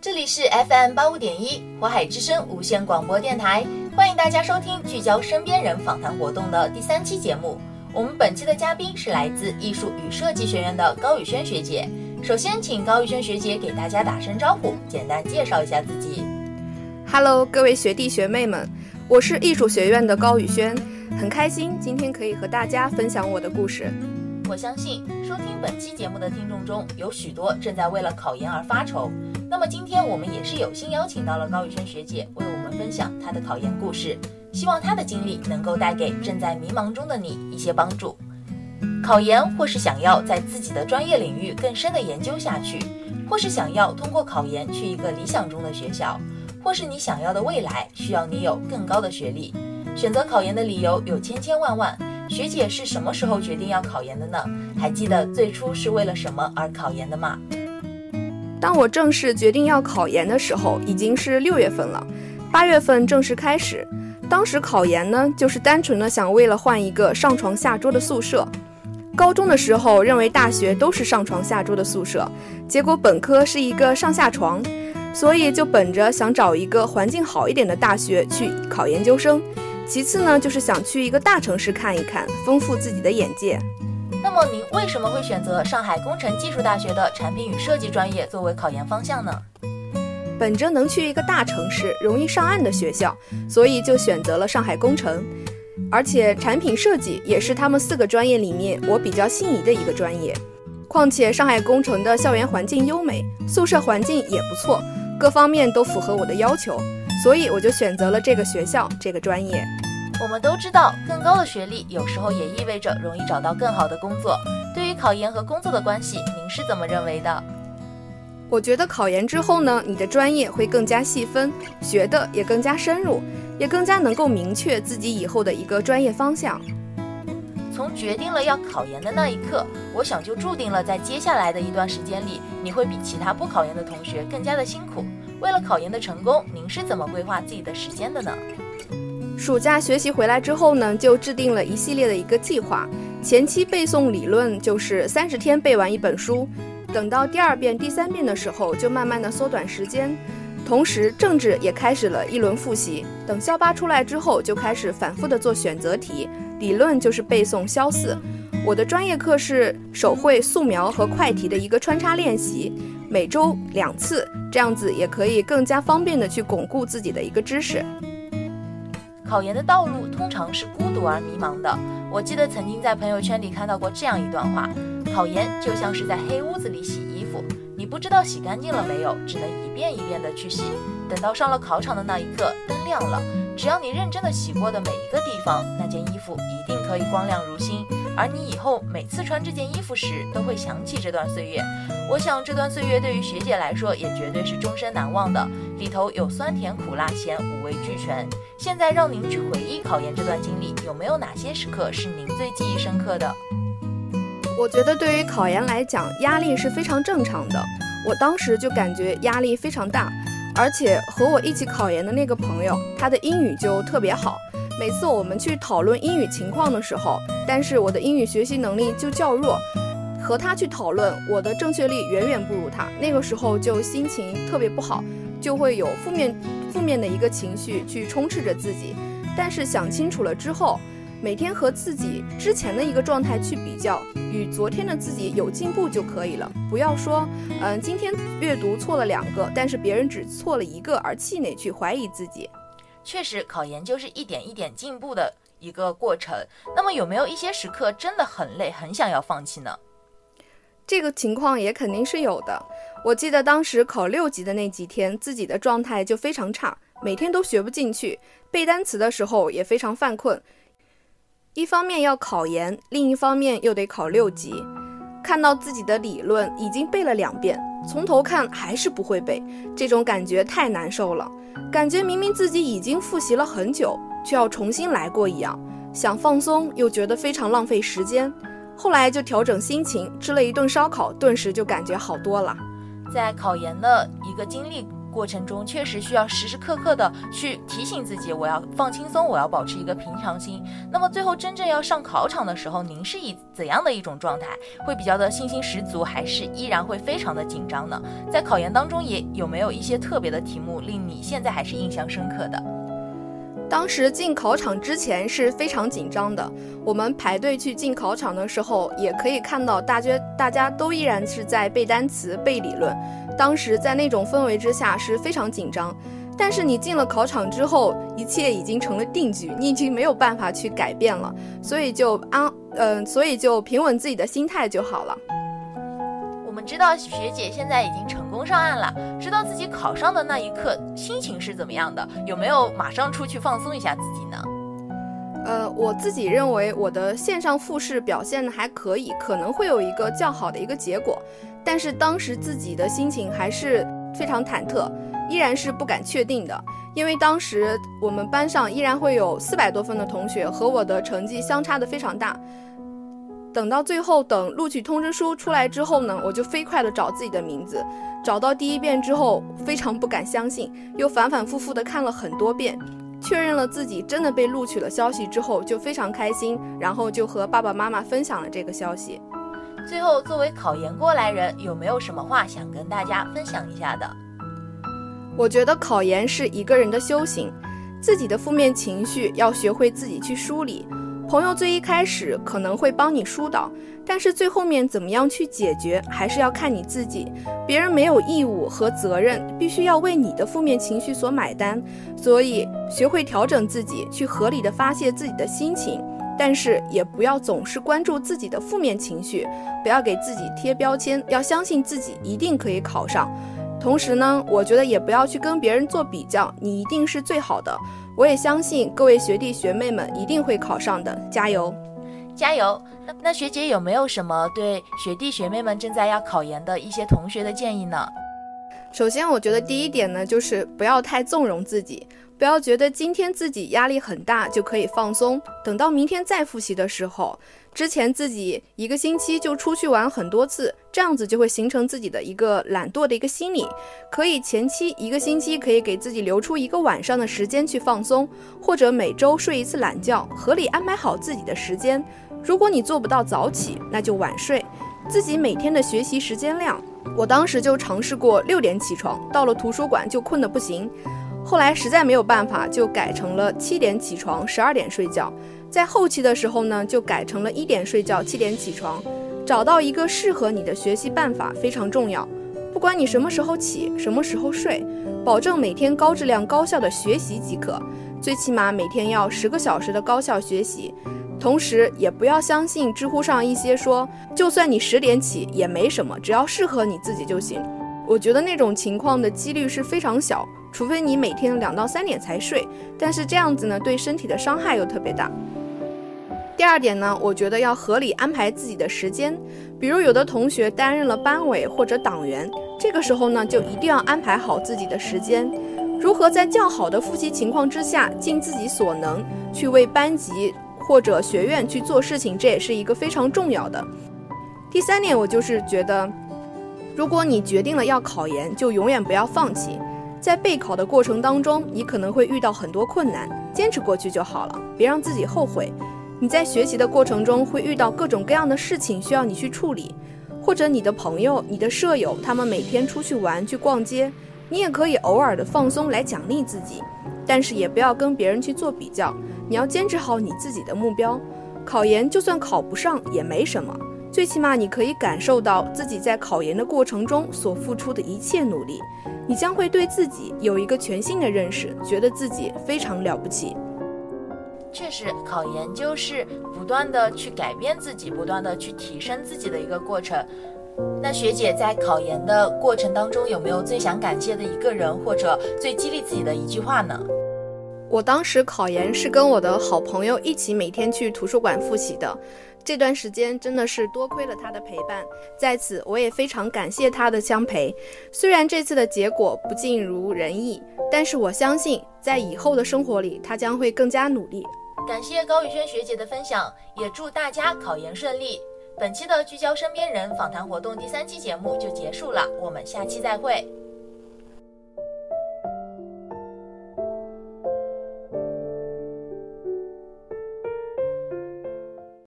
这里是 FM 八五点一火海之声无线广播电台，欢迎大家收听聚焦身边人访谈活动的第三期节目。我们本期的嘉宾是来自艺术与设计学院的高宇轩学姐。首先，请高宇轩学姐给大家打声招呼，简单介绍一下自己。Hello，各位学弟学妹们，我是艺术学院的高宇轩，很开心今天可以和大家分享我的故事。我相信收听本期节目的听众中有许多正在为了考研而发愁。那么今天我们也是有幸邀请到了高宇轩学姐为我们分享她的考研故事，希望她的经历能够带给正在迷茫中的你一些帮助。考研或是想要在自己的专业领域更深的研究下去，或是想要通过考研去一个理想中的学校，或是你想要的未来需要你有更高的学历。选择考研的理由有千千万万。学姐是什么时候决定要考研的呢？还记得最初是为了什么而考研的吗？当我正式决定要考研的时候，已经是六月份了，八月份正式开始。当时考研呢，就是单纯的想为了换一个上床下桌的宿舍。高中的时候认为大学都是上床下桌的宿舍，结果本科是一个上下床，所以就本着想找一个环境好一点的大学去考研究生。其次呢，就是想去一个大城市看一看，丰富自己的眼界。那么您为什么会选择上海工程技术大学的产品与设计专业作为考研方向呢？本着能去一个大城市、容易上岸的学校，所以就选择了上海工程。而且产品设计也是他们四个专业里面我比较心仪的一个专业。况且上海工程的校园环境优美，宿舍环境也不错，各方面都符合我的要求。所以我就选择了这个学校这个专业。我们都知道，更高的学历有时候也意味着容易找到更好的工作。对于考研和工作的关系，您是怎么认为的？我觉得考研之后呢，你的专业会更加细分，学的也更加深入，也更加能够明确自己以后的一个专业方向。从决定了要考研的那一刻，我想就注定了在接下来的一段时间里，你会比其他不考研的同学更加的辛苦。为了考研的成功，您是怎么规划自己的时间的呢？暑假学习回来之后呢，就制定了一系列的一个计划。前期背诵理论就是三十天背完一本书，等到第二遍、第三遍的时候，就慢慢的缩短时间。同时，政治也开始了一轮复习。等肖八出来之后，就开始反复的做选择题。理论就是背诵肖四。我的专业课是手绘素描和快题的一个穿插练习。每周两次，这样子也可以更加方便的去巩固自己的一个知识。考研的道路通常是孤独而迷茫的。我记得曾经在朋友圈里看到过这样一段话：考研就像是在黑屋子里洗，你不知道洗干净了没有，只能一遍一遍的去洗。等到上了考场的那一刻，灯亮了，只要你认真的洗过的每一个地方，那件衣服一定可以光亮如新。而你以后每次穿这件衣服时，都会想起这段岁月。我想这段岁月对于学姐来说，也绝对是终身难忘的。里头有酸甜苦辣咸五味俱全。现在让您去回忆考研这段经历，有没有哪些时刻是您最记忆深刻的？我觉得对于考研来讲，压力是非常正常的。我当时就感觉压力非常大，而且和我一起考研的那个朋友，他的英语就特别好。每次我们去讨论英语情况的时候，但是我的英语学习能力就较弱，和他去讨论，我的正确率远远不如他。那个时候就心情特别不好，就会有负面负面的一个情绪去充斥着自己。但是想清楚了之后，每天和自己之前的一个状态去比较，与昨天的自己有进步就可以了。不要说，嗯，今天阅读错了两个，但是别人只错了一个而气馁去怀疑自己。确实，考研就是一点一点进步的一个过程。那么，有没有一些时刻真的很累，很想要放弃呢？这个情况也肯定是有的。我记得当时考六级的那几天，自己的状态就非常差，每天都学不进去，背单词的时候也非常犯困。一方面要考研，另一方面又得考六级，看到自己的理论已经背了两遍，从头看还是不会背，这种感觉太难受了。感觉明明自己已经复习了很久，却要重新来过一样，想放松又觉得非常浪费时间。后来就调整心情，吃了一顿烧烤，顿时就感觉好多了。在考研的一个经历过程中确实需要时时刻刻的去提醒自己，我要放轻松，我要保持一个平常心。那么最后真正要上考场的时候，您是以怎样的一种状态？会比较的信心十足，还是依然会非常的紧张呢？在考研当中也有没有一些特别的题目令你现在还是印象深刻的？当时进考场之前是非常紧张的。我们排队去进考场的时候，也可以看到大家大家都依然是在背单词、背理论。当时在那种氛围之下是非常紧张。但是你进了考场之后，一切已经成了定局，你已经没有办法去改变了，所以就安嗯，所以就平稳自己的心态就好了。们知道学姐现在已经成功上岸了，知道自己考上的那一刻心情是怎么样的？有没有马上出去放松一下自己呢？呃，我自己认为我的线上复试表现的还可以，可能会有一个较好的一个结果，但是当时自己的心情还是非常忐忑，依然是不敢确定的，因为当时我们班上依然会有四百多分的同学和我的成绩相差的非常大。等到最后，等录取通知书出来之后呢，我就飞快的找自己的名字，找到第一遍之后，非常不敢相信，又反反复复的看了很多遍，确认了自己真的被录取了消息之后，就非常开心，然后就和爸爸妈妈分享了这个消息。最后，作为考研过来人，有没有什么话想跟大家分享一下的？我觉得考研是一个人的修行，自己的负面情绪要学会自己去梳理。朋友最一开始可能会帮你疏导，但是最后面怎么样去解决，还是要看你自己。别人没有义务和责任，必须要为你的负面情绪所买单。所以学会调整自己，去合理的发泄自己的心情，但是也不要总是关注自己的负面情绪，不要给自己贴标签，要相信自己一定可以考上。同时呢，我觉得也不要去跟别人做比较，你一定是最好的。我也相信各位学弟学妹们一定会考上的，加油，加油！那那学姐有没有什么对学弟学妹们正在要考研的一些同学的建议呢？首先，我觉得第一点呢，就是不要太纵容自己。不要觉得今天自己压力很大就可以放松，等到明天再复习的时候，之前自己一个星期就出去玩很多次，这样子就会形成自己的一个懒惰的一个心理。可以前期一个星期可以给自己留出一个晚上的时间去放松，或者每周睡一次懒觉，合理安排好自己的时间。如果你做不到早起，那就晚睡。自己每天的学习时间量，我当时就尝试过六点起床，到了图书馆就困得不行。后来实在没有办法，就改成了七点起床，十二点睡觉。在后期的时候呢，就改成了一点睡觉，七点起床。找到一个适合你的学习办法非常重要。不管你什么时候起，什么时候睡，保证每天高质量、高效的学习即可。最起码每天要十个小时的高效学习。同时，也不要相信知乎上一些说，就算你十点起也没什么，只要适合你自己就行。我觉得那种情况的几率是非常小。除非你每天两到三点才睡，但是这样子呢，对身体的伤害又特别大。第二点呢，我觉得要合理安排自己的时间，比如有的同学担任了班委或者党员，这个时候呢，就一定要安排好自己的时间。如何在较好的复习情况之下，尽自己所能去为班级或者学院去做事情，这也是一个非常重要的。第三点，我就是觉得，如果你决定了要考研，就永远不要放弃。在备考的过程当中，你可能会遇到很多困难，坚持过去就好了，别让自己后悔。你在学习的过程中会遇到各种各样的事情需要你去处理，或者你的朋友、你的舍友，他们每天出去玩、去逛街，你也可以偶尔的放松来奖励自己，但是也不要跟别人去做比较，你要坚持好你自己的目标。考研就算考不上也没什么，最起码你可以感受到自己在考研的过程中所付出的一切努力。你将会对自己有一个全新的认识，觉得自己非常了不起。确实，考研就是不断的去改变自己，不断的去提升自己的一个过程。那学姐在考研的过程当中，有没有最想感谢的一个人，或者最激励自己的一句话呢？我当时考研是跟我的好朋友一起每天去图书馆复习的。这段时间真的是多亏了他的陪伴，在此我也非常感谢他的相陪。虽然这次的结果不尽如人意，但是我相信在以后的生活里，他将会更加努力。感谢高宇轩学姐的分享，也祝大家考研顺利。本期的聚焦身边人访谈活动第三期节目就结束了，我们下期再会。